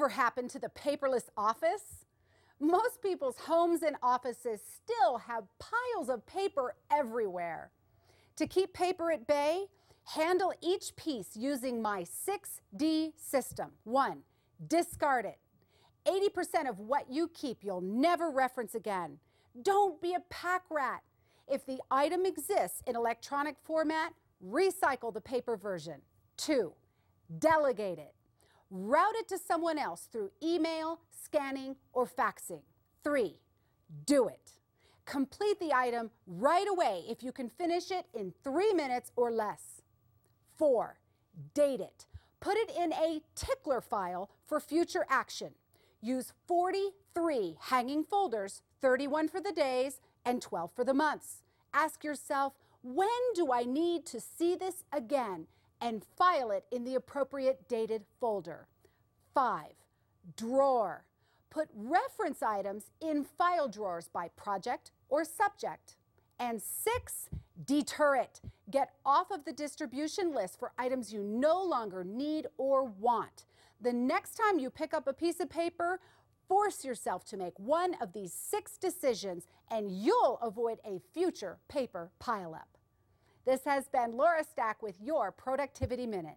Whatever happened to the paperless office? Most people's homes and offices still have piles of paper everywhere. To keep paper at bay, handle each piece using my 6D system. One, discard it. 80% of what you keep you'll never reference again. Don't be a pack rat. If the item exists in electronic format, recycle the paper version. Two, delegate it. Route it to someone else through email, scanning, or faxing. Three, do it. Complete the item right away if you can finish it in three minutes or less. Four, date it. Put it in a tickler file for future action. Use 43 hanging folders, 31 for the days and 12 for the months. Ask yourself, when do I need to see this again? And file it in the appropriate dated folder. Five, drawer. Put reference items in file drawers by project or subject. And six, deter it. Get off of the distribution list for items you no longer need or want. The next time you pick up a piece of paper, force yourself to make one of these six decisions and you'll avoid a future paper pileup. This has been Laura Stack with your Productivity Minute.